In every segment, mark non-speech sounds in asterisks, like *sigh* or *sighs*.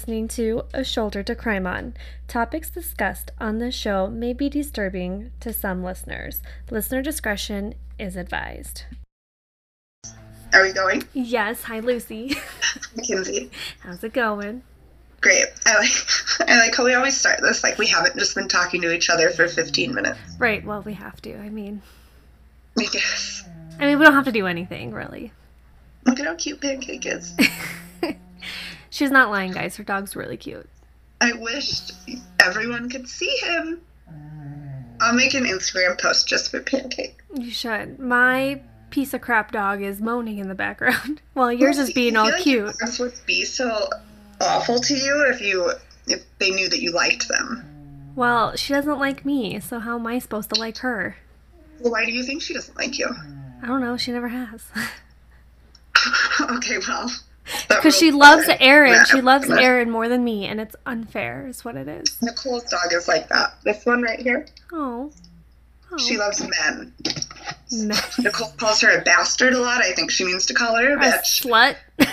Listening to A Shoulder to Crime On. Topics discussed on this show may be disturbing to some listeners. Listener discretion is advised. Are we going? Yes, hi Lucy. *laughs* Mackenzie. How's it going? Great. I like *laughs* I like how we always start this like we haven't just been talking to each other for 15 minutes. Right, well, we have to. I mean, I guess. I mean, we don't have to do anything, really. Look at how cute Pancake is. *laughs* She's not lying, guys. Her dog's really cute. I wished everyone could see him. I'll make an Instagram post just for Pancake. You should. My piece of crap dog is moaning in the background *laughs* while yours is being all like cute. Dogs would be so awful to you if you if they knew that you liked them. Well, she doesn't like me, so how am I supposed to like her? Well, why do you think she doesn't like you? I don't know. She never has. *laughs* *laughs* okay, well. Because she loves Aaron. She loves Aaron. More than me, and it's unfair, is what it is. Nicole's dog is like that. This one right here. Oh. oh. She loves men. Nicole calls her a bastard a lot. I think she means to call her a A bitch. slut. *laughs*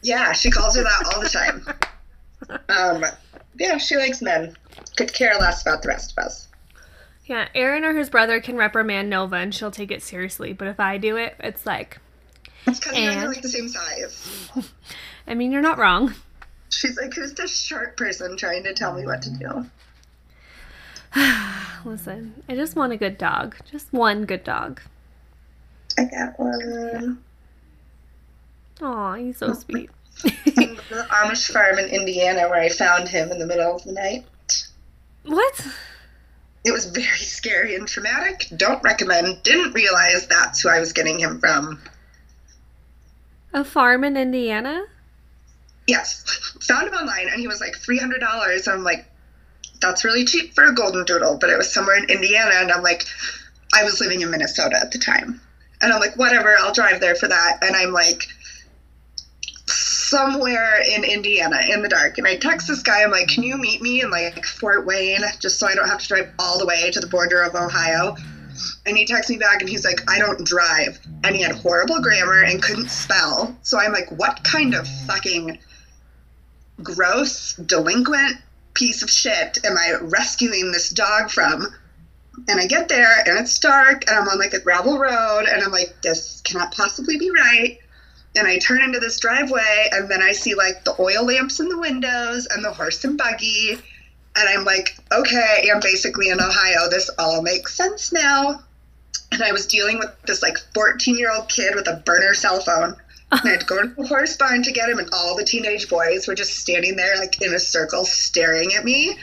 Yeah, she calls her that all the time. Um, yeah, she likes men. Could care less about the rest of us. yeah, Aaron or his brother can reprimand Nova, and she'll take it seriously. But if I do it, it's like, It's because you guys are like the same size. *laughs* I mean, you're not wrong. She's like, who's this short person trying to tell me what to do? *sighs* Listen, I just want a good dog. Just one good dog. I got one. Aw, he's so *laughs* sweet. *laughs* The Amish farm in Indiana where I found him in the middle of the night. what? It was very scary and traumatic. Don't recommend. Didn't realize that's who I was getting him from. A farm in Indiana? Yes. Found him online and he was like $300. I'm like, that's really cheap for a golden doodle, but it was somewhere in Indiana. And I'm like, I was living in Minnesota at the time. And I'm like, whatever, I'll drive there for that. And I'm like, somewhere in Indiana in the dark. And I text this guy, I'm like, can you meet me in like Fort Wayne just so I don't have to drive all the way to the border of Ohio? And he texts me back and he's like, I don't drive. And he had horrible grammar and couldn't spell. So I'm like, what kind of fucking gross, delinquent piece of shit am I rescuing this dog from? And I get there and it's dark and I'm on like a gravel road and I'm like, this cannot possibly be right. And I turn into this driveway and then I see like the oil lamps in the windows and the horse and buggy. And I'm like, okay, I'm basically in Ohio. This all makes sense now. And I was dealing with this like 14 year old kid with a burner cell phone. And I had to go to the horse barn to get him, and all the teenage boys were just standing there, like in a circle, staring at me.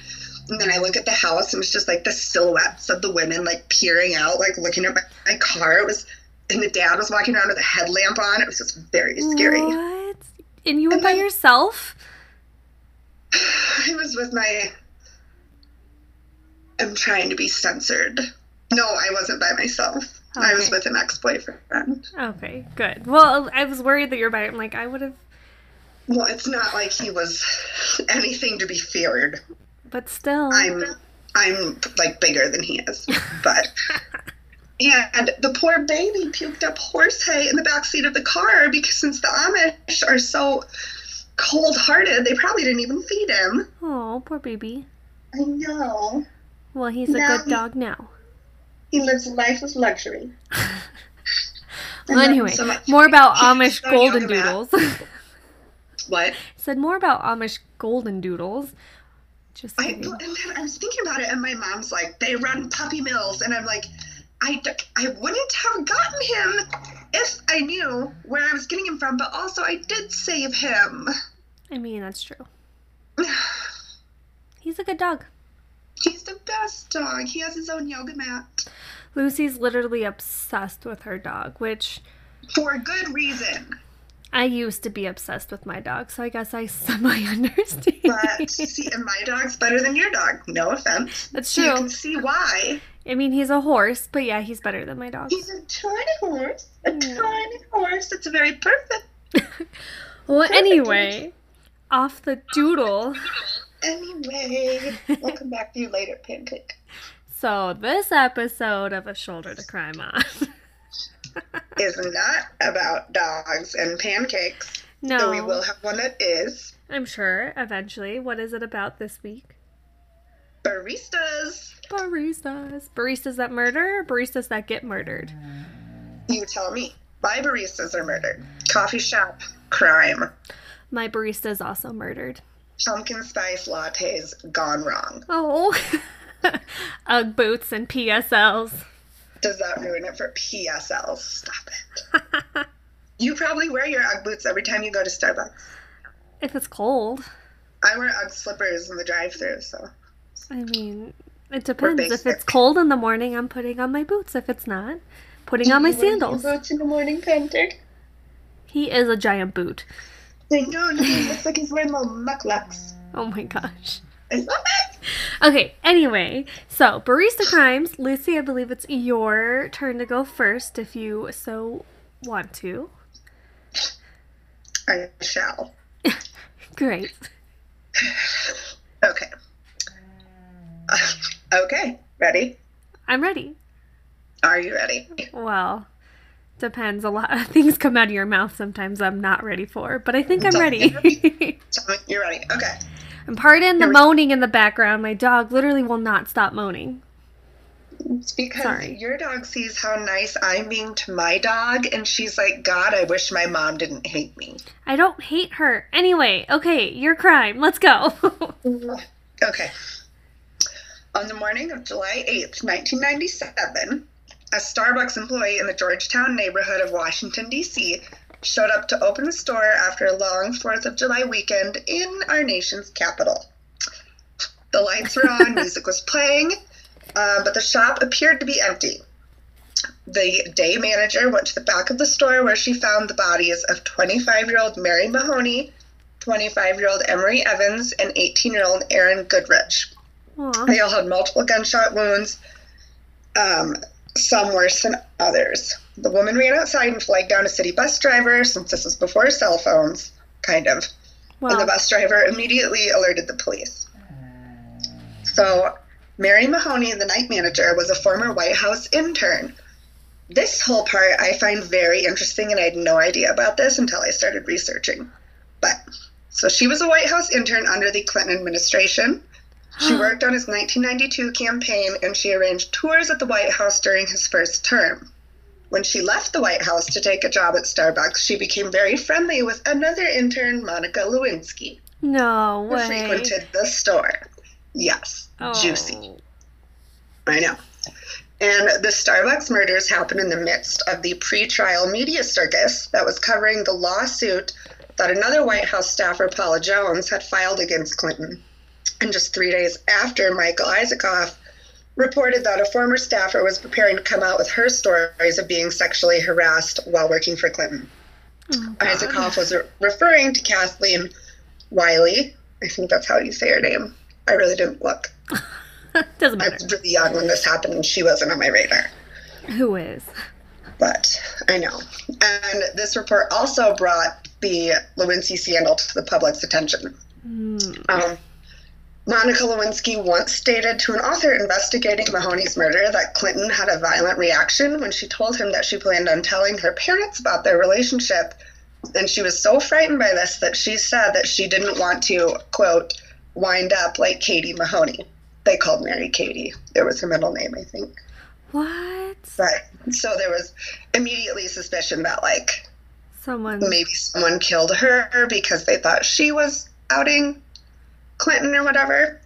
And then I look at the house, and it's just like the silhouettes of the women, like peering out, like looking at my, my car. It was, and the dad was walking around with a headlamp on. It was just very scary. What? And you were And by then- yourself? *sighs* I was with my. I'm trying to be censored. No, I wasn't by myself. I was with an ex boyfriend. Okay, good. Well, I was worried that you're by. I'm like, I would have, Well, it's not like he was anything to be feared. but still. I'm I'm like bigger than he is, but *laughs* and the poor baby puked up horse hay in the back seat of the car because since the Amish are so cold-hearted, they probably didn't even feed him. Oh, poor baby. I know. Well, he's a No. good dog now. He lives a life of luxury. *laughs* Well, anyway, so more about *laughs* Amish so golden doodles. *laughs* What? Said more about Amish golden doodles. Just I, kidding. I was thinking about it, and my mom's like, they run puppy mills, and I'm like, I, I wouldn't have gotten him if I knew where I was getting him from, but also I did save him. I mean, that's true. *sighs* He's a good dog. He's the best dog. He has his own yoga mat Lucy's literally obsessed with her dog, which for a good reason. I used to be obsessed with my dog, so I guess I *laughs* semi understand. But see, and my dog's better than your dog. No offense. That's true. You can see why. I mean, he's a horse, but yeah, he's better than my dog. He's a tiny horse. A Yeah. tiny horse. It's very perfect. *laughs* Well, anyway, off the doodle. *laughs* Anyway, we'll come back to you later, Pancake. So, this episode of A Shoulder to Cry On. *laughs* Is not about dogs and pancakes. no. So we will have one that is. I'm sure eventually. What is it about this week? Baristas. Baristas. Baristas that murder or baristas that get murdered? You tell me. My baristas are murdered. Coffee shop, crime. My barista is also murdered. Pumpkin spice lattes gone wrong. Oh. *laughs* Ugg boots and PSLs. Does that ruin it for PSLs? Stop it. *laughs* you probably wear your Ugg boots every time you go to Starbucks. If it's cold. I wear Ugg slippers in the drive-through, so. I mean, it depends. If it's cold in the morning, I'm putting on my boots. If it's not, putting on my sandals. boots in the morning, Panther. He is a giant boot. I know, he looks like he's wearing little mukluks. Oh my gosh. I love it. Okay, anyway, so barista crimes. Lucy, I believe it's your turn to go first if you so want to. I shall. *laughs* Great. Okay. *laughs* okay, ready? I'm ready. Are you ready? Well, depends. A lot of *laughs* things come out of your mouth sometimes I'm not ready for, but I think I'm ready. *laughs* You're ready. Okay. and pardon the moaning in the background. My dog literally will not stop moaning. It's because Sorry. your dog sees how nice I'm being to my dog, and she's like, God, I wish my mom didn't hate me. I don't hate her. Anyway, okay, your crime. Let's go. *laughs* Okay. On the morning of July 8th, 1997, a Starbucks employee in the Georgetown neighborhood of Washington, D.C., showed up to open the store after a long 4th of July weekend in our nation's capital. The lights were on, *laughs* music was playing, uh, but the shop appeared to be empty. The day manager went to the back of the store where she found the bodies of 25 year old Mary Mahoney, 25 year old Emery Evans, and 18 year old Aaron Goodrich. Aw. They all had multiple gunshot wounds, um, some worse than others. The woman ran outside and flagged down a city bus driver, since this was before cell phones, kind of. And the bus driver immediately alerted the police. So, Mary Mahoney, the night manager, was a former White House intern. This whole part I find very interesting, and I had no idea about this until I started researching. But, so she was a White House intern under the Clinton administration. She worked on his 1992 campaign and she arranged tours at the White House during his first term. When she left the White House to take a job at Starbucks, she became very friendly with another intern, Monica Lewinsky, no who way. frequented the store. Yes, Oh. juicy. I know. And the Starbucks murders happened in the midst of the pre-trial media circus that was covering the lawsuit that another White House staffer, Paula Jones, had filed against Clinton. And just three days after Michael Isikoff reported that a former staffer was preparing to come out with her stories of being sexually harassed while working for Clinton. Oh, God. Isikoff was re- referring to Kathleen Willey. I think that's how you say her name. I really didn't look. *laughs* Doesn't matter. I was really young when this happened and she wasn't on my radar. Who is? But I know. And this report also brought the Lewinsky scandal to the public's attention. Hmm. Um, Monica Lewinsky once stated to an author investigating Mahoney's murder that Clinton had a violent reaction when she told him that she planned on telling her parents about their relationship. And she was so frightened by this that she said that she didn't want to, quote, wind up like Katie Mahoney. They called Mary Katie. It was her middle name, I think. What? But so there was immediately suspicion that, like, Someone. maybe someone killed her because they thought she was outing Clinton or whatever.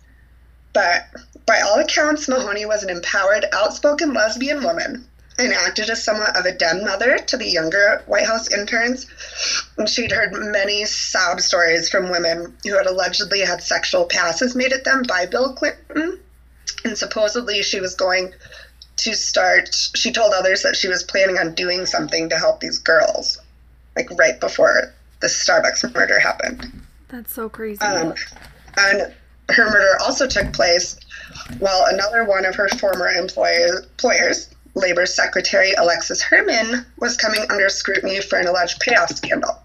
But by all accounts, Mahoney was an empowered, outspoken lesbian woman and acted as somewhat of a den mother to the younger White House interns. And she'd heard many sob stories from women who had allegedly had sexual passes made at them by Bill Clinton. And supposedly she was going to start, she told others that she was planning on doing something to help these girls like right before the Starbucks murder happened. That's so crazy. Um, and her murder also took place while another one of her former employer, employers, Labor Secretary Alexis Herman, was coming under scrutiny for an alleged payoff scandal.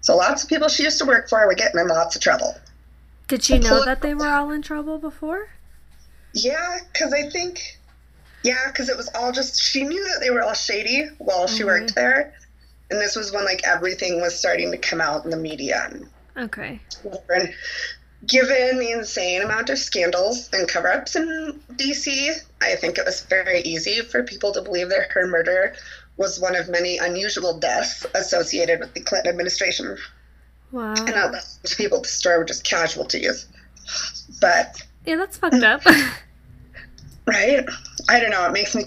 So lots of people she used to work for were getting in lots of trouble. Did she know that they were all in trouble before? Yeah, because I think, yeah, because it was all just, she knew that they were all shady while she Mhm. worked there. And this was when like everything was starting to come out in the media Okay. And given the insane amount of scandals and cover ups in DC, I think it was very easy for people to believe that her murder was one of many unusual deaths associated with the Clinton administration. Wow. And not that people store were just casualties. But, Yeah, that's fucked up. *laughs* right? I don't know. It makes me.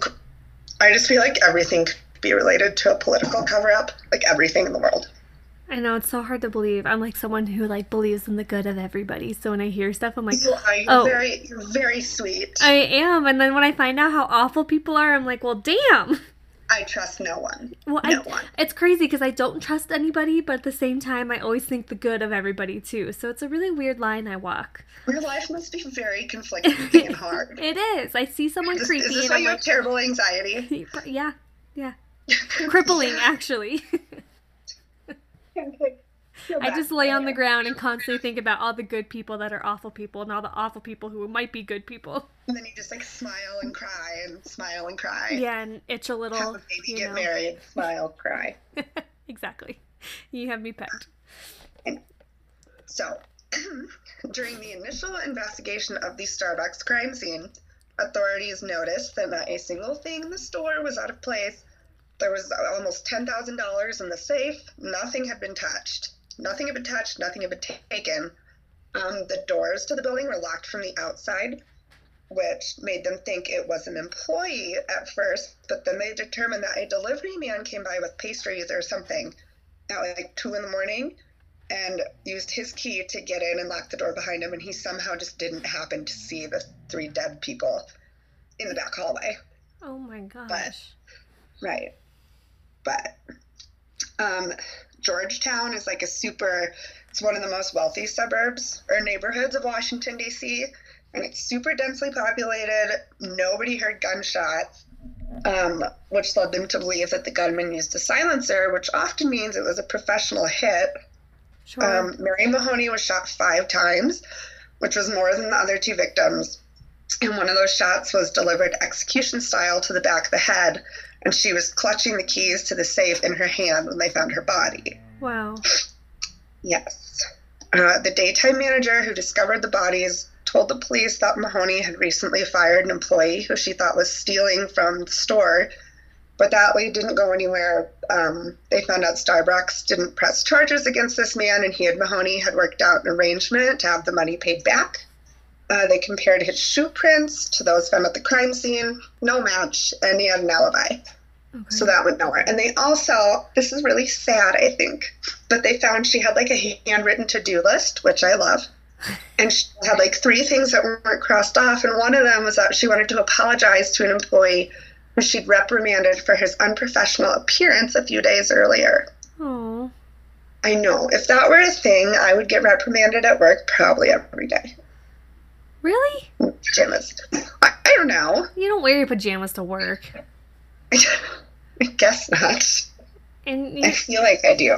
I just feel like everything could be related to a political cover up. Like everything in the world. I know it's so hard to believe. I'm like someone who like believes in the good of everybody. So when I hear stuff, I'm like, You are you're Oh. very, you're very sweet. I am. And then when I find out how awful people are, I'm like, well, damn. I trust no one. Well, No I, one. it's crazy because I don't trust anybody, but at the same time, I always think the good of everybody too. So it's a really weird line I walk. Your life must be very conflicting and hard. *laughs* It is. I see someone Is, creepy is this and why you have like, terrible anxiety? *laughs* yeah, yeah, *laughs* crippling actually. *laughs* I just lay on the ground and constantly think about all the good people that are awful people and all the awful people who might be good people. And then you just like smile and cry and smile and cry. Yeah, and itch a little. Have little. a baby, You get know. married, smile, cry. *laughs* exactly. You have me pegged. So, *clears throat* during the initial investigation of the Starbucks crime scene, authorities noticed that not a single thing in the store was out of place. There was almost $10,000 in the safe. Nothing had been touched. Nothing had been touched. Nothing had been taken. Um, the doors to the building were locked from the outside, which made them think it was an employee at first, but then they determined that a delivery man came by with pastries or something at like 2 in the morning and used his key to get in and lock the door behind him, and he somehow just didn't happen to see the three dead people in the back hallway. Oh my gosh. Right. But um, Georgetown is like a super, it's one of the most wealthy suburbs or neighborhoods of Washington, D.C., and it's super densely populated. Nobody heard gunshots, um, which led them to believe that the gunman used a silencer, which often means it was a professional hit. Sure. Um, Mary Mahoney was shot five times, which was more than the other two victims. And one of those shots was delivered execution style to the back of the head, and she was clutching the keys to the safe in her hand when they found her body. wow. Yes. Uh, the daytime manager who discovered the bodies told the police that Mahoney had recently fired an employee who she thought was stealing from the store, but that lead didn't go anywhere. Um, they found out Starbucks didn't press charges against this man, and he and Mahoney had worked out an arrangement to have the money paid back. Uh, they compared his shoe prints to those found at the crime scene. No match, and he had an alibi. Okay. So that went nowhere. And they also, this is really sad, I think, but they found she had like a handwritten to do list, which I love. *laughs* And she had like three things that weren't crossed off. And one of them was that she wanted to apologize to an employee who she'd reprimanded for his unprofessional appearance a few days earlier. oh. I know. If that were a thing, I would get reprimanded at work probably every day. Really? Pajamas. I, I don't know. You don't wear your pajamas to work. *laughs* I guess not. And I feel like I do.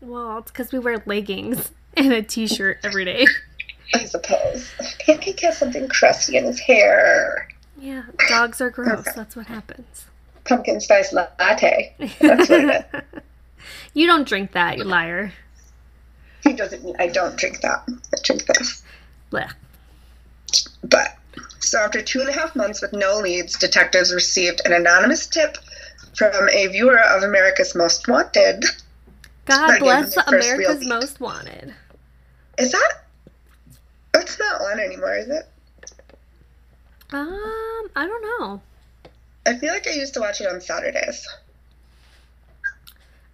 well, it's because we wear leggings *laughs* and a t-shirt every day. I suppose. Pancake has something crusty in his hair. Yeah, dogs are gross. Okay. That's what happens. Pumpkin spice latte. That's what it is. *laughs* you don't drink that, you liar. He doesn't. I don't drink that. I drink this. Blech. But so after two and a half months with no leads, detectives received an anonymous tip from a viewer of America's Most Wanted. God bless gave them the first real America's. Most Wanted. Is that? That's not on anymore, is it? Um, I don't know. I feel like I used to watch it on Saturdays.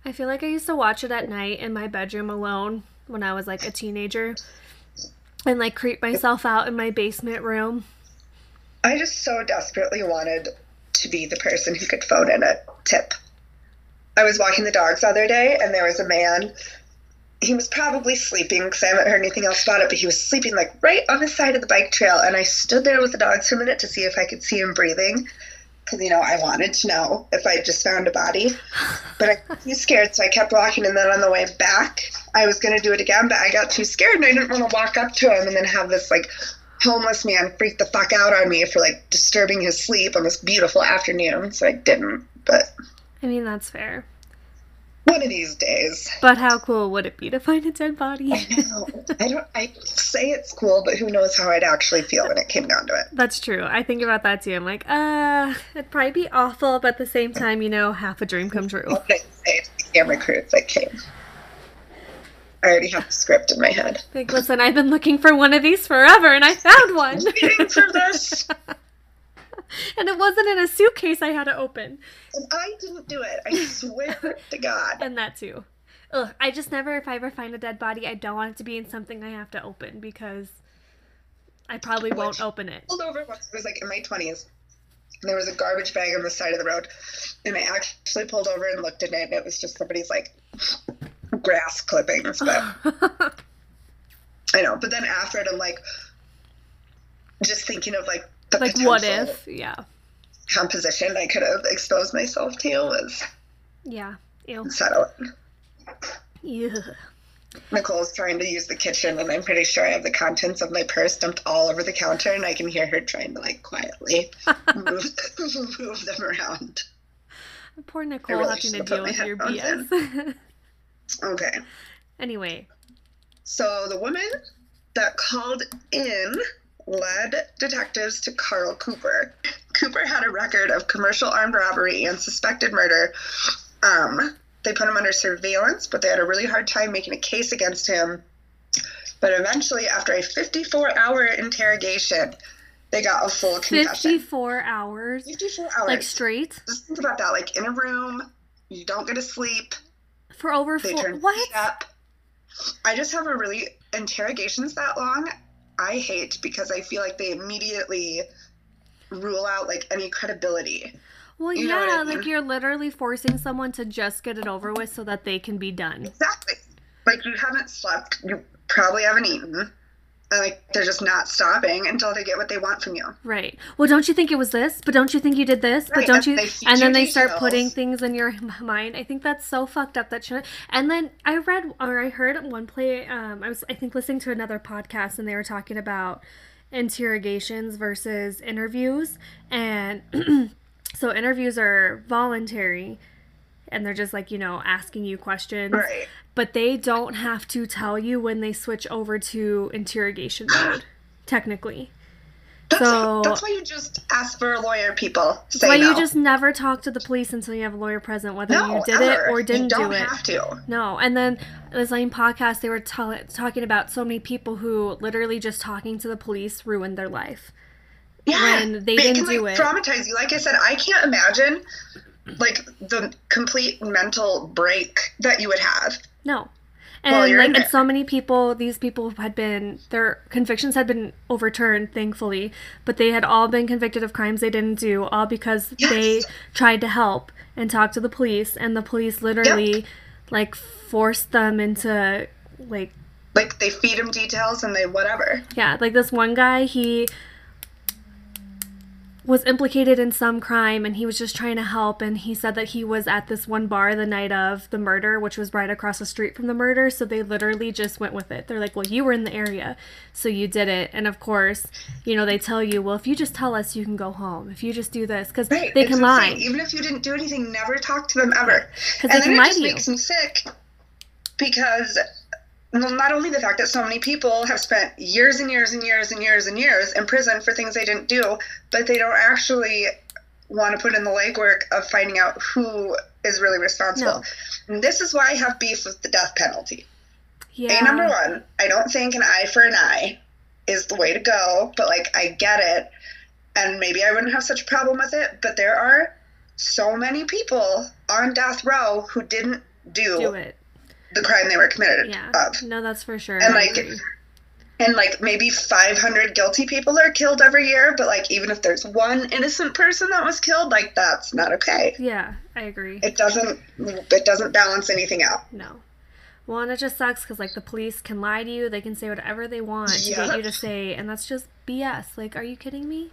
I feel like I used to watch it at night in my bedroom alone when I was like a teenager and like creep myself out in my basement room. I just so desperately wanted to be the person who could phone in a tip. I was walking the dogs the other day, and there was a man. He was probably sleeping because I haven't heard anything else about it, but he was sleeping like right on the side of the bike trail. And I stood there with the dogs for a minute to see if I could see him breathing because, you know, I wanted to know if I just found a body. But I was scared, so I kept walking. And then on the way back, I was going to do it again, but I got too scared and I didn't want to walk up to him and then have this like homeless man freaked the fuck out on me for like disturbing his sleep on this beautiful afternoon. So I didn't. But I mean, that's fair. One of these days. But how cool would it be to find a dead body? I know. I don't. I say it's cool, but who knows how I'd actually feel when it came down to it. That's true. I think about that too. I'm like, uh, it'd probably be awful, but at the same time, you know, half a dream come true. What I say to the camera crew I came? I already have the script in my head. Like, listen, I've been looking for one of these forever, and I found *laughs* one. Waiting for this, *laughs* and it wasn't in a suitcase I had to open. and I didn't do it. I swear to God. *laughs* And that too. Ugh, I just never, if I ever find a dead body, I don't want it to be in something I have to open because I probably won't open it. pulled over once. It was like in my twenties. There was a garbage bag on the side of the road, and I actually pulled over and looked in it. And it was just somebody's like grass clippings, *laughs* but I know. But then after it, I'm like, just thinking of like the like, what if? Yeah. composition I could have exposed myself to was Yeah. Ew. settling. Ew. Nicole's trying to use the kitchen, and I'm pretty sure I have the contents of my purse dumped all over the counter, and I can hear her trying to like quietly *laughs* move, *laughs* move them around. Poor Nicole really having to deal with your BS. Okay. anyway, So the woman that called in led detectives to Carl Cooper. Cooper had a record of commercial armed robbery and suspected murder. Um, they put him under surveillance, but they had a really hard time making a case against him. But eventually, after a 54 hour interrogation, they got a full confession. 54 hours. 54 hours. Like straight? Just think about that. Like in a room, you don't get to sleep. For over four. What? I just have a really interrogations that long. I hate because I feel like they immediately rule out like any credibility. Well, You know yeah, I like you're literally forcing someone to just get it over with so that they can be done. Exactly. Like you haven't slept, you probably haven't eaten. Like they're just not stopping until they get what they want from you. Right. Well, don't you think it was this? But don't you think you did this? But don't and you? And then they start putting things in your *laughs* mind. I think that's so fucked up. That should. And then I read or I heard one play. Um, I was I think listening to another podcast and they were talking about interrogations versus interviews and *clears throat* so interviews are voluntary and they're just like you know asking you questions Right. But they don't have to tell you when they switch over to interrogation mode *gasps* technically That's, So- that's why you just ask for a lawyer, people. Say why no. you just never talk to the police until you have a lawyer present whether no, you did ever. it or didn't don't do it have to. no and then the same podcast they were tell- talking about so many people who literally just talking to the police ruined their life Yeah, when they didn't can, do like, it. Traumatize you. Like I said, I can't imagine like the complete mental break that you would have. No. And you're like and so many people, these people had been their convictions had been overturned, thankfully, but they had all been convicted of crimes they didn't do, all because they tried to help and talk to the police, and the police literally like forced them into like Like they feed him details and they whatever. yeah, like this one guy, he was implicated in some crime and he was just trying to help and he said that he was at this one bar the night of the murder which was right across the street from the murder so they literally just went with it they're like well you were in the area so you did it and of course you know they tell you well if you just tell us you can go home if you just do this because Right. they it's can insane. lie Even if you didn't do anything, never talk to them ever. *laughs* 'Cause and they can it lie just to you. makes me sick because not only the fact that so many people have spent years and years and years and years and years in prison for things they didn't do, but they don't actually want to put in the legwork of finding out who is really responsible. And this is why I have beef with the death penalty. yeah A number one, I don't think an eye for an eye is the way to go, but like I get it, and maybe I wouldn't have such a problem with it. But there are so many people on death row who didn't do, do it the crime they were committed yeah of, no that's for sure And, like, and like maybe 500 guilty people are killed every year. But like even if there's one innocent person that was killed, like that's not okay. yeah i agree It doesn't it doesn't balance anything out. No. Well, and it just sucks because, like, the police can lie to you. They can say whatever they want to get you to say, and that's just BS. Like, are you kidding me?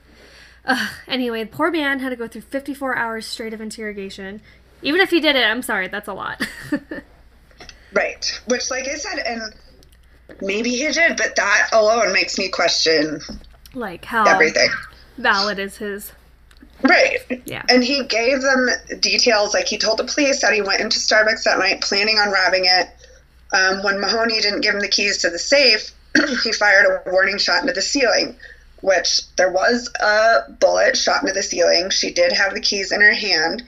Ugh. Anyway, the poor man had to go through 54 hours straight of interrogation. Even if he did it, I'm sorry, that's a lot. *laughs* Right. Which, like I said, and maybe he did, but that alone makes me question like, how everything. valid is his Right. Yeah. And he gave them details, like he told the police that he went into Starbucks that night planning on robbing it. Um, when Mahoney didn't give him the keys to the safe, *clears throat* he fired a warning shot into the ceiling, which there was a bullet shot into the ceiling. She did have the keys in her hand.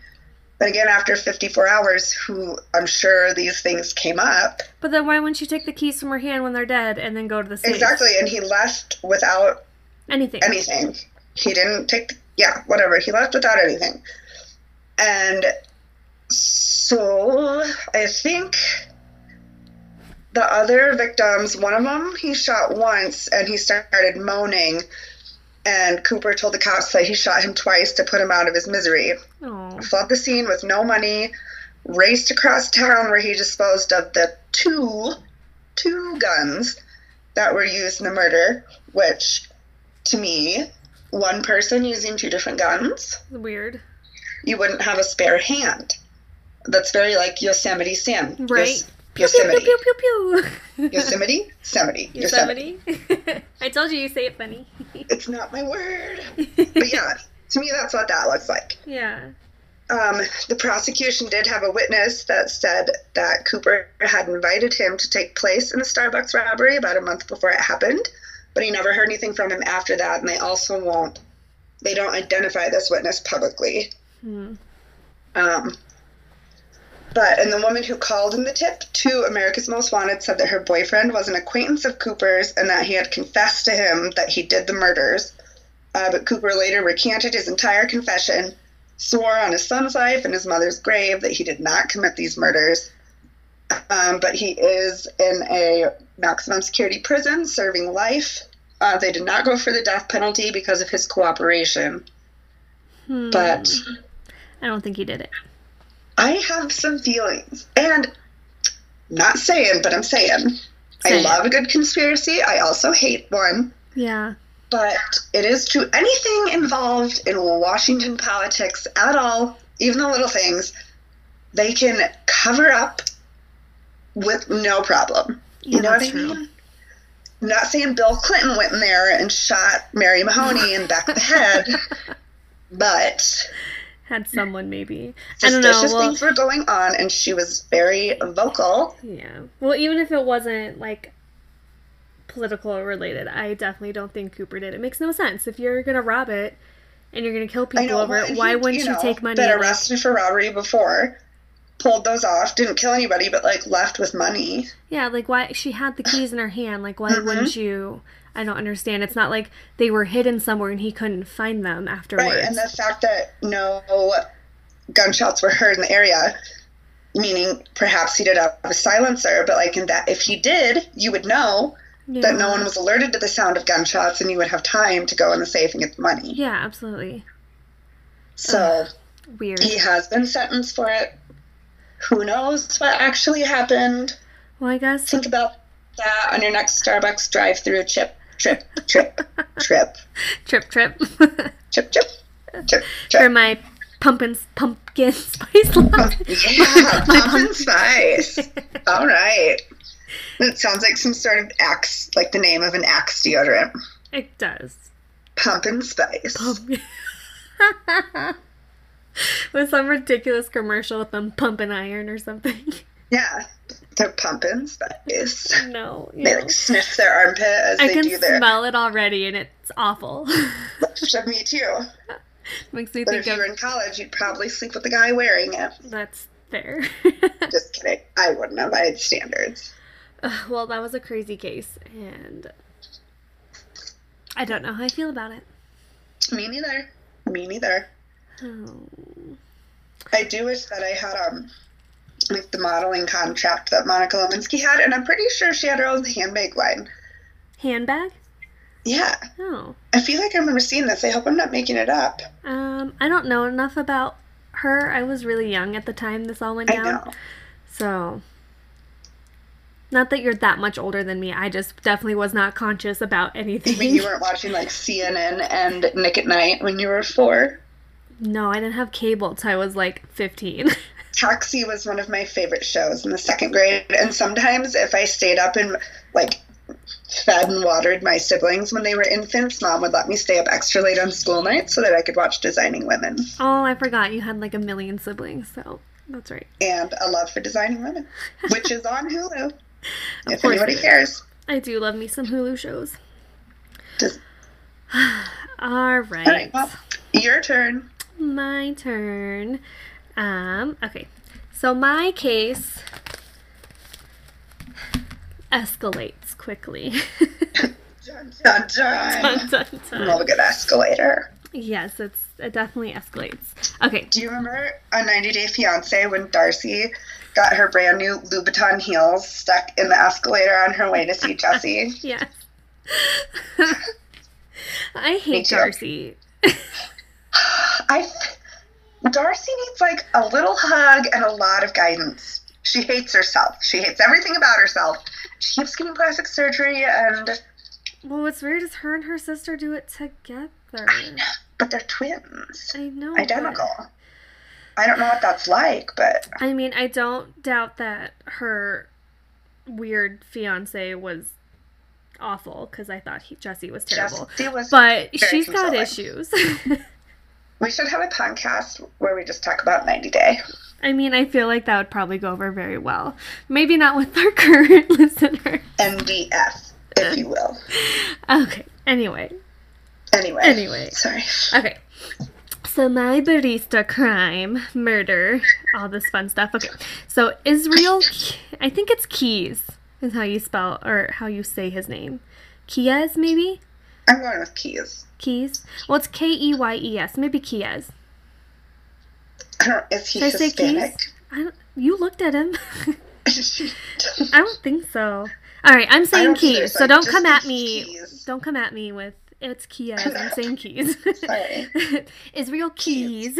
But again, after 54 hours, who I'm sure these things came up. But then why wouldn't you take the keys from her hand when they're dead and then go to the safe? Exactly. And he left without Anything. anything. He didn't take, the, yeah, whatever. He left without anything. And so I think the other victims, one of them, he shot once and he started moaning. And Cooper told the cops that he shot him twice to put him out of his misery. Oh. Fled the scene with no money, raced across town where he disposed of the two, two guns that were used in the murder, which to me, one person using two different guns, Weird. you wouldn't have a spare hand. That's very like Yosemite Sam. Right. Yos- Pew, Yosemite. pew, pew, pew, pew. *laughs* Yosemite? Yosemite. Yosemite. Yosemite. *laughs* I told you you say it funny. *laughs* It's not my word. But yeah, to me, that's what that looks like. yeah. Um, the prosecution did have a witness that said that Cooper had invited him to take place in the Starbucks robbery about a month before it happened, but he never heard anything from him after that, and they also won't, they don't identify this witness publicly. Hmm. Um, but, and the woman who called in the tip to America's Most Wanted said that her boyfriend was an acquaintance of Cooper's and that he had confessed to him that he did the murders. Uh, but Cooper later recanted his entire confession, swore on his son's life and his mother's grave that he did not commit these murders. Um, but he is in a maximum security prison serving life. Uh, they did not go for the death penalty because of his cooperation. Hmm. But I don't think he did it. I have some feelings. And not saying, but I'm saying. I Say love a good conspiracy. I also hate one. Yeah. But it is true. Anything involved in Washington politics at all, even the little things, they can cover up with no problem. Yeah, you know what I true. mean? I'm not saying Bill Clinton went in there and shot Mary Mahoney in the back of the head, *laughs* but Had someone maybe. I don't suspicious know. Well, things were going on, and she was very vocal. yeah. Well, even if it wasn't like political related, I definitely don't think Cooper did. It makes no sense. If you're gonna rob it and you're gonna kill people know. over it, why he, wouldn't you, know, take money? Been arrested for robbery before, pulled those off, didn't kill anybody, but like left with money. Yeah, like why she had the keys in her hand. Like why Mhm. wouldn't you? I don't understand. It's not like they were hidden somewhere and he couldn't find them afterwards. Right, and the fact that no gunshots were heard in the area, meaning perhaps he did have a silencer, but like in that, if he did, you would know that no one was alerted to the sound of gunshots, and you would have time to go in the safe and get the money. Yeah, absolutely. So Weird. he has been sentenced for it. Who knows what actually happened? Well, I guess Think about that on your next Starbucks drive-through chip, trip, trip, trip, trip trip chip, chip, chip, for *laughs* *laughs* my pumpkin pumpkin spice latte. Yeah, My pumpkin spice. All right. It sounds like some sort of Axe, like the name of an Axe deodorant. It does. Pumpkin spice. Pumpkin. *laughs* with some ridiculous commercial with them pumping iron or something. Yeah, they're pumpkin spice. no, you They know. like sniff their armpit as I they can do their. I smell it already, and it's awful. *laughs* Me too. *laughs* Makes me But think if you were in college, you'd probably sleep with the guy wearing it. that's fair. *laughs* Just kidding. I wouldn't have. I had standards. Ugh, *sighs* well, that was a crazy case, and I don't know how I feel about it. Me neither. Me neither. Oh. I do wish that I had um like the modeling contract that Monica Lewinsky had, and I'm pretty sure she had her own handbag line. Handbag? Yeah, Oh. I feel like I remember seeing this. I hope I'm not making it up. Um, I don't know enough about her. I was really young at the time this all went I down. know. So, not that you're that much older than me. I just definitely was not conscious about *laughs* anything. Mean, you weren't watching like CNN and Nick at Night when you were four. no, I didn't have cable till I was like 15. *laughs* Taxi was one of my favorite shows in the second grade, and sometimes if I stayed up and like fed and watered my siblings when they were infants, mom would let me stay up extra late on school nights so that I could watch Designing Women. Oh, I forgot you had like a million siblings, so that's right. And a love for Designing Women, which is on Hulu. *laughs* if course anybody cares. I do love me some Hulu shows. Does- *sighs* All right. All right, well, your turn. My turn. Um, okay. So my case escalates quickly. *laughs* Dun, dun, dun. Dun, dun, dun. Love a good escalator. Yes, it's it definitely escalates. Okay. Do you remember a 90 Day Fiance when Darcy got her brand new Louboutin heels stuck in the escalator on her way to see *laughs* Jesse? Yes. *laughs* I hate. Darcy. I Darcy needs like a little hug and a lot of guidance. She hates herself. She hates everything about herself. She keeps getting plastic surgery, and Well, what's weird is her and her sister do it together. but they're twins, I know. but- identical. I don't know what that's like, but I mean, I don't doubt that her weird fiance was awful because I thought he, Jesse was terrible. Jesse was. But very she's got issues. *laughs* we should have a podcast where we just talk about 90 Day. I mean, I feel like that would probably go over very well. Maybe not with *laughs* our current listener. MDF, if you will. Okay. Anyway. Anyway. Anyway. Sorry. Okay. So my barista crime, murder, all this fun stuff. Okay. So Israel, I think it's Keys is how you spell or how you say his name. Keyes, maybe? I'm going with keys. Keys? Well, it's K E Y E S. Maybe Keyes. I don't, is he Should I say Keys? I don't, you looked at him. *laughs* *laughs* I don't think so. All right, I'm saying don't either, Keys. so So don't come at me. Keys. Don't come at me with it's Keyes. *laughs* I'm saying Keys. Sorry. Israel Keys.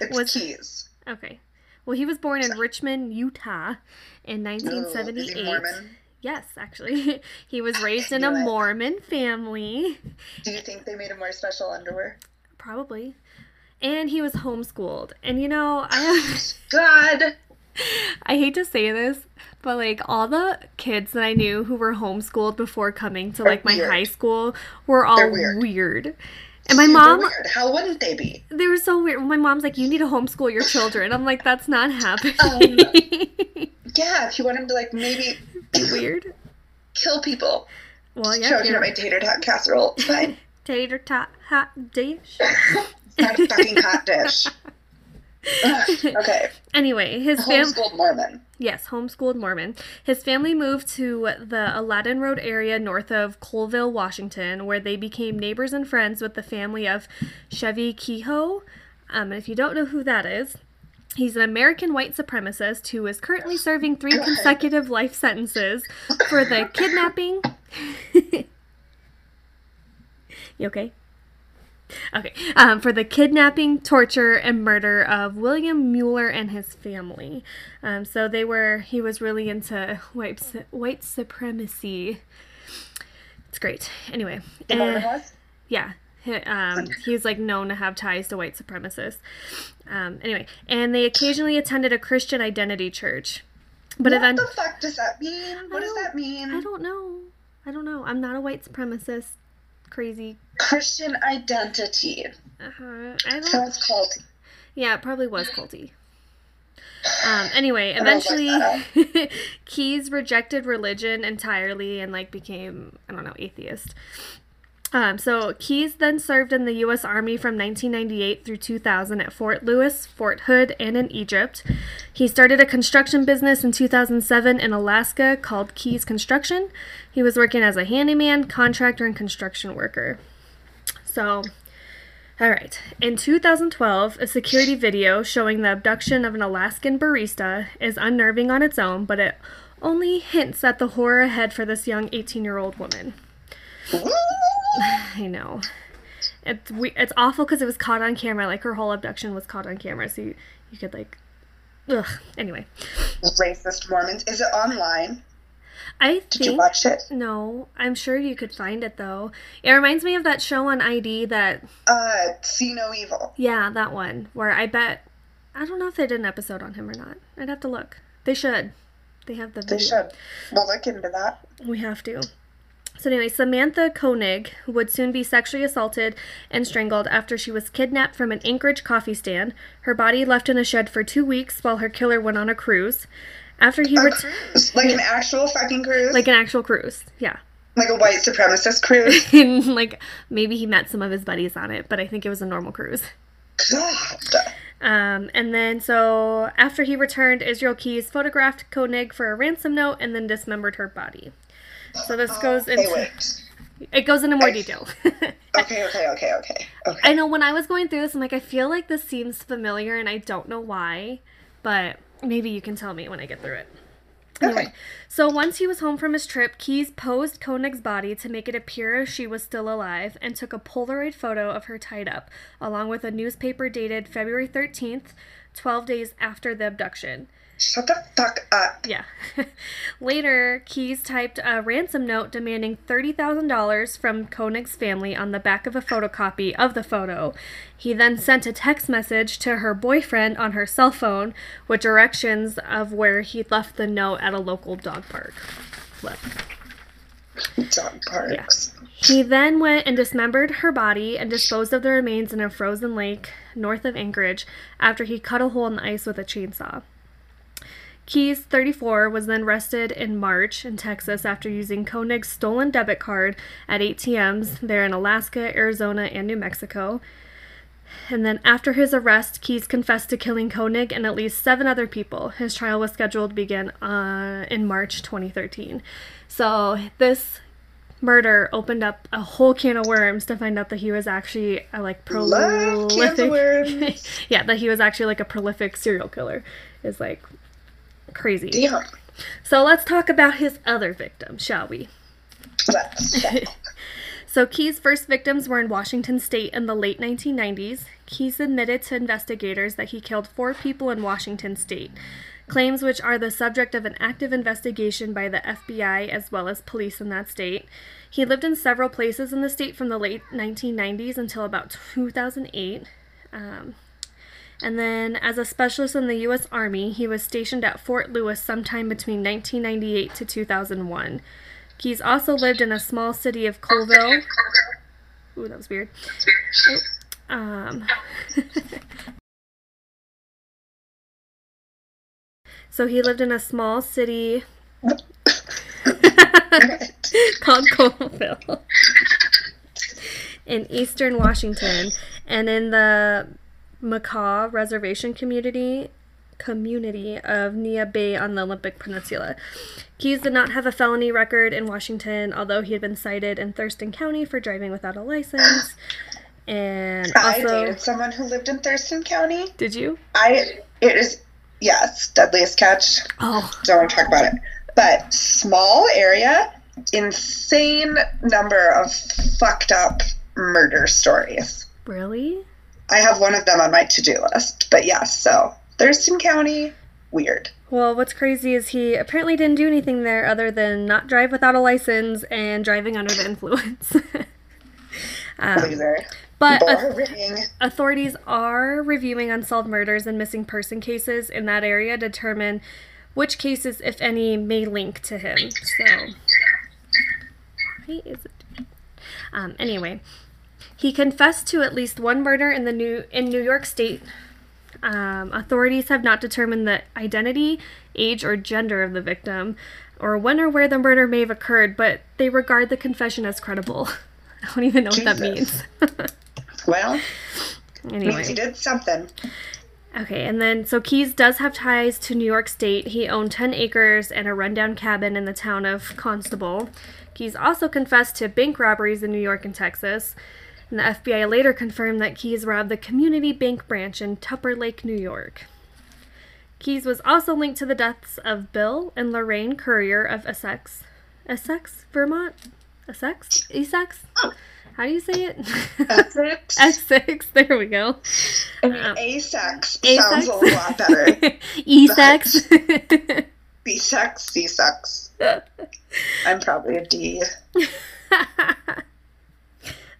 It's Was- keys. Okay. Well, he was born in Richmond, Utah in Ooh, is he 1978. Mormon? Yes, actually. *laughs* he was *laughs* raised in a it. Mormon family. Do you think they made him wear special underwear? Probably. And he was homeschooled. And you know, I *laughs* God. I hate to say this, but like all the kids that I knew who were homeschooled before coming to like my weird. high school were all They're weird. weird. And my Super mom, Weird. How wouldn't they be? they were so weird. My mom's like, "You need to homeschool your children." I'm like, "That's not happening." Um, Yeah, if you want him to like maybe be weird. *coughs* kill people. Well, yeah. Choking on my tater tot casserole. It's *laughs* fine. tater tot hot dish. *laughs* It's not a fucking hot dish. *laughs* Ugh, okay. Anyway, his family. Homeschooled Mormon. Yes, homeschooled Mormon. His family moved to the Aladdin Road area north of Colville, Washington, where they became neighbors and friends with the family of Chevie Kehoe. Um, and if you don't know who that is, he's an American white supremacist who is currently serving three consecutive life sentences for the *laughs* kidnapping. you okay? Okay. Um, for the kidnapping, torture, and murder of William Mueller and his family. Um, so they were, he was really into white, white supremacy. It's great. Anyway. Eh, yeah. He, um, he's like known to have ties to white supremacists. Um, anyway, and they occasionally attended a Christian identity church. But what eventually, the fuck does that mean? What does that mean? I don't know. I don't know. I'm not a white supremacist. Crazy. Christian identity. Uh-huh. I don't. Sounds called. Yeah, it probably was culty. Um, anyway, don't like eventually *laughs* Keys rejected religion entirely and like became I don't know atheist. Um, so Keys then served in the U.S. Army from 1998 through 2000 at Fort Lewis, Fort Hood, and in Egypt. He started a construction business in 2007 in Alaska called Keys Construction. He was working as a handyman, contractor, and construction worker. So all right. In 2012, a security video showing the abduction of an Alaskan barista is unnerving on its own, but it only hints at the horror ahead for this young 18 year old woman. *laughs* I know. It's we- it's awful because it was caught on camera. Like her whole abduction was caught on camera, so you, you could like, ugh. Anyway, Racist Mormons. Is it online? I think, Did you watch it? no. I'm sure you could find it though. It reminds me of that show on ID that Uh, See No Evil. Yeah, that one where I bet I don't know if they did an episode on him or not. I'd have to look. They should. They have the video. They should. We'll look into that. We have to. So, anyway, Samantha Koenig would soon be sexually assaulted and strangled after she was kidnapped from an Anchorage coffee stand. Her body left in a shed for two weeks while her killer went on a cruise. After he returned. like an actual fucking cruise, like an actual cruise, yeah. like a white supremacist cruise. *laughs* and like maybe he met some of his buddies on it, but I think it was a normal cruise. God. Um, and then so after he returned, Israel Keys photographed Koenig for a ransom note and then dismembered her body. So this oh, goes into it goes into more I- detail. Okay, okay, okay, okay, okay. I know when I was going through this, I'm like, I feel like this seems familiar, and I don't know why, but maybe you can tell me when I get through it. Anyway, Okay. so once he was home from his trip, Keyes posed Koenig's body to make it appear as she was still alive and took a Polaroid photo of her tied up, along with a newspaper dated February 13th, 12 days after the abduction. Shut the fuck up. Yeah. *laughs* Later, Keyes typed a ransom note demanding $30,000 from Koenig's family on the back of a photocopy of the photo. He then sent a text message to her boyfriend on her cell phone with directions of where he left the note at a local dog park. Flip. Dog parks. He then went and dismembered her body and disposed of the remains in a frozen lake north of Anchorage after he cut a hole in the ice with a chainsaw. Keyes, 34, was then arrested in March in Texas after using Koenig's stolen debit card at ATMs there in Alaska, Arizona, and New Mexico. And then after his arrest, Keyes confessed to killing Koenig and at least seven other people. His trial was scheduled to begin uh, in March 2013. So this murder opened up a whole can of worms to find out that he was actually a like Love cans of prolific worms. *laughs* yeah that he was actually like a prolific serial killer is like crazy Damn. so let's talk about his other victims shall we *laughs* so Key's first victims were in Washington state in the late 1990s. Keyes admitted to investigators that he killed four people in Washington state, claims which are the subject of an active investigation by the FBI as well as police in that state. He lived in several places in the state from the late 1990s until about 2008. Um, and then, as a specialist in the U.S. Army, he was stationed at Fort Lewis sometime between 1998 to 2001. Keyes also lived in a small city of Colville. Ooh, that was weird. Oh, um, *laughs* so he lived in a small city *laughs* called Colville *laughs* in eastern Washington, and in the Makah Reservation community community of Neah Bay on the Olympic Peninsula. Keyes did not have a felony record in Washington, although he had been cited in Thurston County for driving without a license. And I also, dated someone who lived in Thurston County. did you? I it is yes, deadliest catch. Oh, Don't want to talk about it. But small area, insane number of fucked up murder stories. really? I have one of them on my to-do list. But yes, so Thurston County, weird. Well, what's crazy is he apparently didn't do anything there other than not drive without a license and driving under the *laughs* influence. *laughs* um, Loser. but Boring. authorities are reviewing unsolved murders and missing person cases in that area to determine which cases, if any, may link to him. So, why is it? Um, anyway, he confessed to at least one murder in the new in New York State. Um, authorities have not determined the identity, age, or gender of the victim, or when or where the murder may have occurred, but they regard the confession as credible. *laughs* I don't even know what that means. *laughs* Well, anyway. means he did something. Okay, and then so Keyes does have ties to New York State. He owned 10 acres and a rundown cabin in the town of Constable. Keyes also confessed to bank robberies in New York and Texas. And the FBI later confirmed that Keyes robbed the Community Bank branch in Tupper Lake, New York. Keyes was also linked to the deaths of Bill and Lorraine Currier of Essex. Essex, Vermont? Essex? Essex? Oh. How do you say it? Essex. *laughs* Essex, there we go. I mean, Um, A-sex A-sex? sounds a lot better. *laughs* E-sex. B-sex, C-sex. *laughs* I'm probably a D.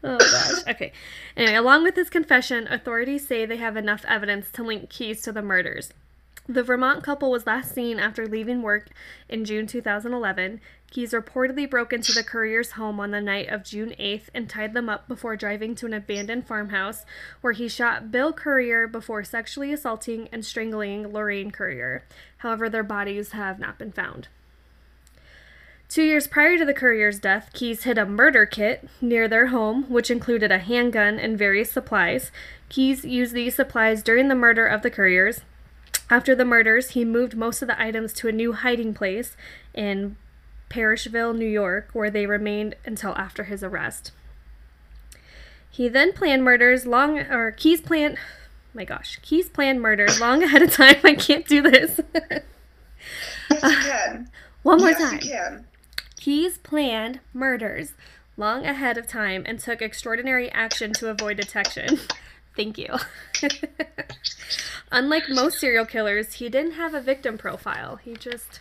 oh gosh. Okay. Anyway, along with his confession, authorities say they have enough evidence to link Keyes to the murders. The Vermont couple was last seen after leaving work in June 2011. Keyes reportedly broke into the Currier's home on the night of June 8th and tied them up before driving to an abandoned farmhouse where he shot Bill Currier before sexually assaulting and strangling Lorraine Currier. However, their bodies have not been found. Two years prior to the Currier's death, Keyes hid a murder kit near their home, which included a handgun and various supplies. Keyes used these supplies during the murder of the Curriers. After the murders, he moved most of the items to a new hiding place in Parishville, New York, where they remained until after his arrest. He then planned murders long, or Keyes planned, my gosh, Keyes planned murders long ahead of time. *laughs* I can't do this. *laughs* yes, you can. One more yes, time. you can. Keyes planned murders long ahead of time and took extraordinary action to avoid detection. *laughs* Thank you. *laughs* Unlike most serial killers, he didn't have a victim profile. He just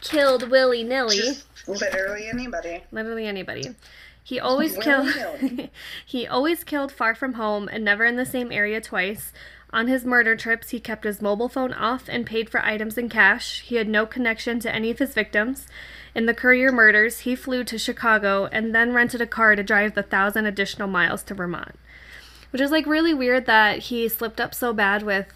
killed willy nilly. Literally anybody. Literally anybody. He always killed. *laughs* He always killed far from home and never in the same area twice. On his murder trips, he kept his mobile phone off and paid for items in cash. He had no connection to any of his victims. In the Currier murders, he flew to Chicago and then rented a car to drive the thousand additional miles to Vermont. Which is like really weird that he slipped up so bad with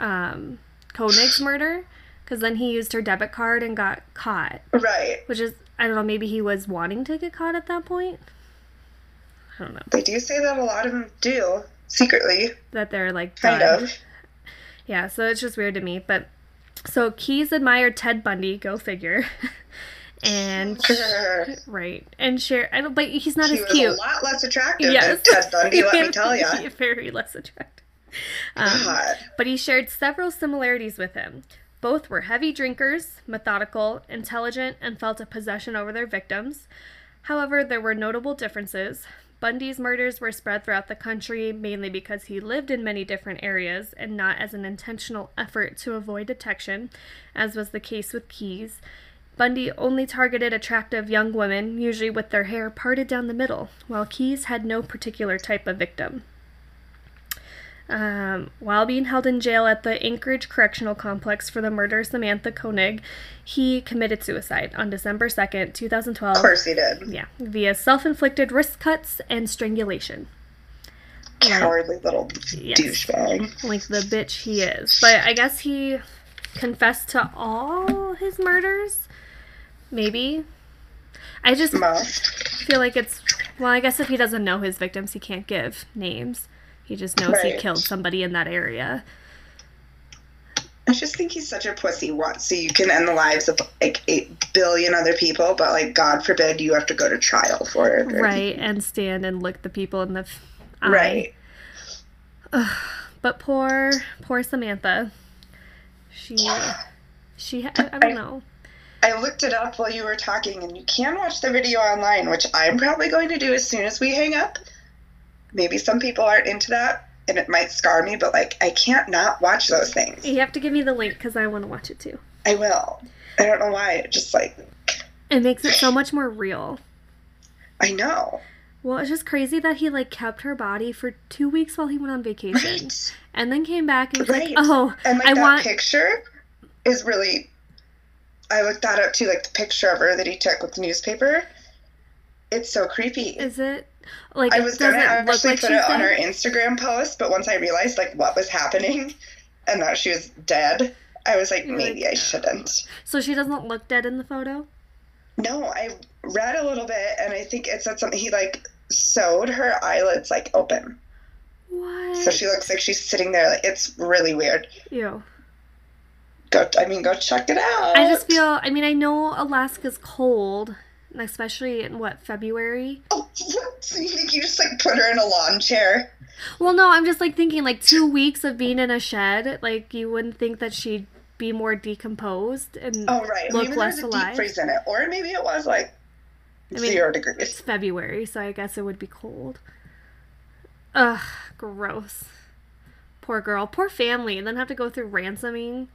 um, Koenig's murder, because then he used her debit card and got caught. Right. Which is, I don't know, maybe he was wanting to get caught at that point. I don't know. They do say that a lot of them do secretly, That they're like kind done. of. Yeah, so it's just weird to me. But so Keyes admired Ted Bundy, go figure. *laughs* and *laughs* sure. right, and share. I don't, but he's not as cute. a lot less attractive Yes, than Ted Bundy. Let me *laughs* tell you. very less attractive. Um, but he shared several similarities with him. Both were heavy drinkers, methodical, intelligent, and felt a possession over their victims. However, there were notable differences. Bundy's murders were spread throughout the country mainly because he lived in many different areas and not as an intentional effort to avoid detection, as was the case with Keyes. Bundy only targeted attractive young women, usually with their hair parted down the middle, while Keyes had no particular type of victim. Um, while being held in jail at the Anchorage Correctional Complex for the murder of Samantha Koenig, he committed suicide on December 2nd, 2012. Of course he did. Yeah, via self inflicted wrist cuts and strangulation. Cowardly little Yes. douchebag. Like the bitch he is. But I guess he confessed to all his murders? Maybe? I just feel like it's. Well, I guess if he doesn't know his victims, he can't give names. He just knows he killed somebody in that area. I just think he's such a pussy. What? So you can end the lives of like eight billion other people, but like God forbid you have to go to trial for it. Right, and stand and look the people in the eye. Right. But poor, poor Samantha. She, she, I, I don't know. I looked it up while you were talking, and you can watch the video online, which I'm probably going to do as soon as we hang up. Maybe some people aren't into that, and it might scar me, but like I can't not watch those things. You have to give me the link because I want to watch it too. I will. I don't know why. It just like It makes it so much more real. I know. Well, it's just crazy that he like kept her body for two weeks while he went on vacation, Right. and then came back and was Right. like, "Oh, And like I that want." picture is really. I looked that up too, like the picture of her that he took with the newspaper. It's so creepy. Is it like I was gonna actually like put it on dead? our Instagram post, but once I realized like what was happening *laughs* and that she was dead, I was like, You're maybe like, I shouldn't. So she doesn't look dead in the photo. No, I read a little bit and I think it said something he like sewed her eyelids like open. What? So she looks like she's sitting there like it's really weird. Ew. Go I mean go check it out. I just feel. I mean, I know Alaska's cold, especially in what February. Oh. *laughs* So you think you just like put her in a lawn chair? Well, no, I'm just like thinking like two weeks of being in a shed. Like you wouldn't think that she'd be more decomposed and Oh right. look maybe less there was a alive. deep freeze in it. Or maybe it was like I mean, zero It's. February, so I guess it would be cold. Ugh, gross. Poor girl, poor family, and then have to go through ransoming.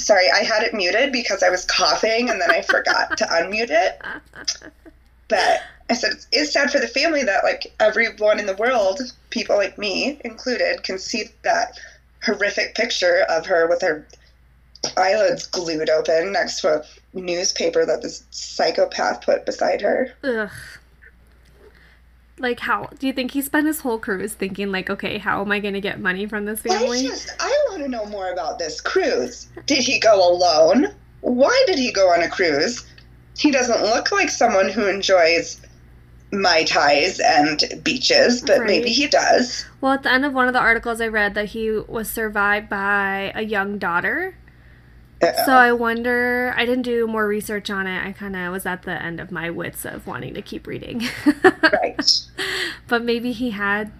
Sorry, I had it muted because I was coughing and then I forgot to *laughs* unmute it. But I said it's, it's sad for the family that like everyone in the world, people like me included, can see that horrific picture of her with her eyelids glued open next to a newspaper that this psychopath put beside her. Ugh. Like how do you think he spent his whole cruise thinking like, okay, how am I gonna get money from this family? I just I want to know more about this cruise. Did he go alone? Why did he go on a cruise? He doesn't look like someone who enjoys mai tais and beaches, but Right. maybe he does. Well, at the end of one of the articles I read that he was survived by a young daughter. So uh, I wonder, I didn't do more research on it. I kind of was at the end of my wits of wanting to keep reading. right. *laughs* but maybe he had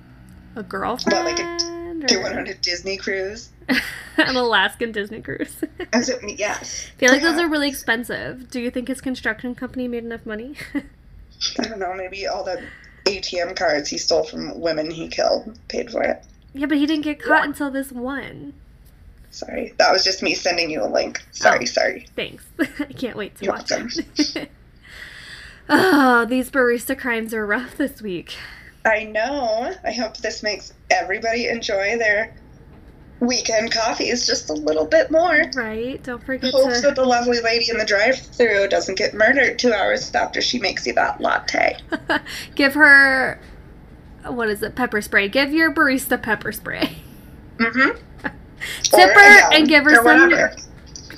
a girlfriend like a- They went on a Disney cruise. *laughs* an Alaskan Disney cruise. I *laughs* As it, yes. feel like those are really expensive. Do you think his construction company made enough money? I don't know. Maybe all the ATM cards he stole from women he killed paid for it. yeah, but he didn't get caught until this one. Sorry, that was just me sending you a link. Sorry, Oh. sorry. Thanks. *laughs* I can't wait to You're watch welcome. it. *laughs* oh, these barista crimes are rough this week. I know. I hope this makes everybody enjoy their weekend coffees just a little bit more. Right? Don't forget Hope to that the lovely lady in the drive-through doesn't get murdered two hours after she makes you that latte. *laughs* give her what is it? Pepper spray. Give your barista pepper spray. Mm-hmm. Tip her and give her some whatever.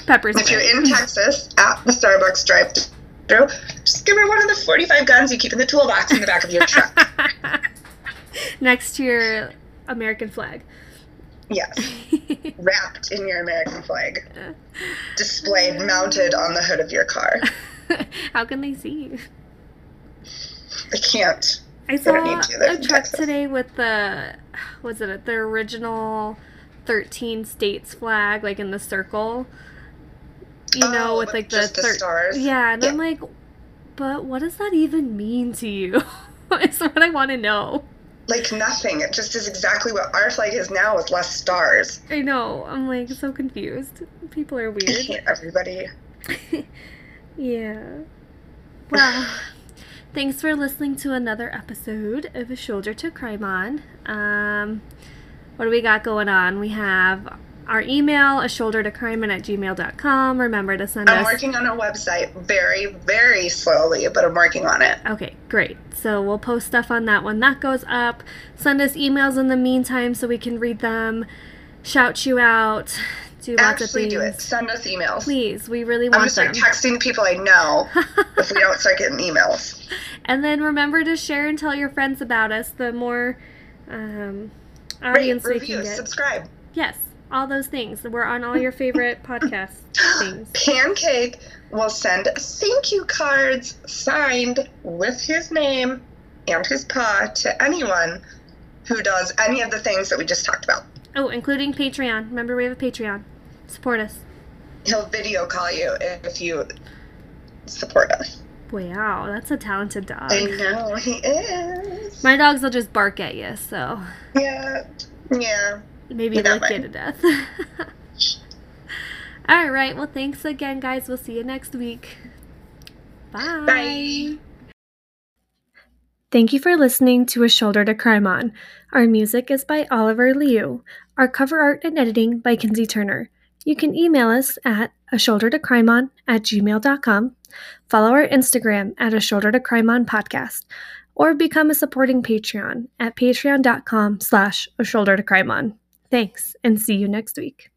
pepper If you're in Texas at the Starbucks drive-through, just give her one of the 45 guns you keep in the toolbox in the back of your truck. *laughs* Next to your American flag. yes, *laughs* wrapped in your American flag, *laughs* displayed, mounted on the hood of your car. How can they see you? I can't. I saw need to, they're a truck Texas. today with the was it the original 13 states flag like in the circle. You know, Oh, with like the, just the stars. Yeah, and I'm like, but what does that even mean to you? *laughs* Is what I want to know. Like nothing. It just is exactly what our flag is now with less stars. I know. I'm like so confused. People are I weird. hate *laughs* everybody. *laughs* yeah. Well, thanks for listening to another episode of A Shoulder to cry On. Um, what do we got going on? We have our email, a shoulder to crime at gmail.com. Remember to send us I'm working on a website very, very slowly, but I'm working on it. Okay, great. So we'll post stuff on that when that goes up. Send us emails in the meantime so we can read them, shout you out, do lots of Actually, things. do it. Send us emails. Please, we really want I'm gonna start texting people I know *laughs* if we don't start getting emails. And then remember to share and tell your friends about us. The more um, audience we review, subscribe. Yes, all those things. We're on all your favorite *laughs* podcast things. *gasps* Pancake will send thank you cards signed with his name and his paw to anyone who does any of the things that we just talked about. Oh, including Patreon. Remember, we have a Patreon. Support us. He'll video call you if you support us. Wow, that's a talented dog. I know he is. My dogs will just bark at you, so yeah, yeah. maybe Yeah, lick you mine. to death. *laughs* all right. Well, thanks again, guys. We'll see you next week. Bye. Bye. Thank you for listening to A Shoulder to Crime On. Our music is by Oliver Liu. Our cover art and editing by Kinsey Turner. You can email us at a shoulder to crime on at gmail.com, follow our Instagram at a shoulder to crime on podcast, or become a supporting Patreon at patreon.com slash a shoulder to crime on. Thanks and see you next week.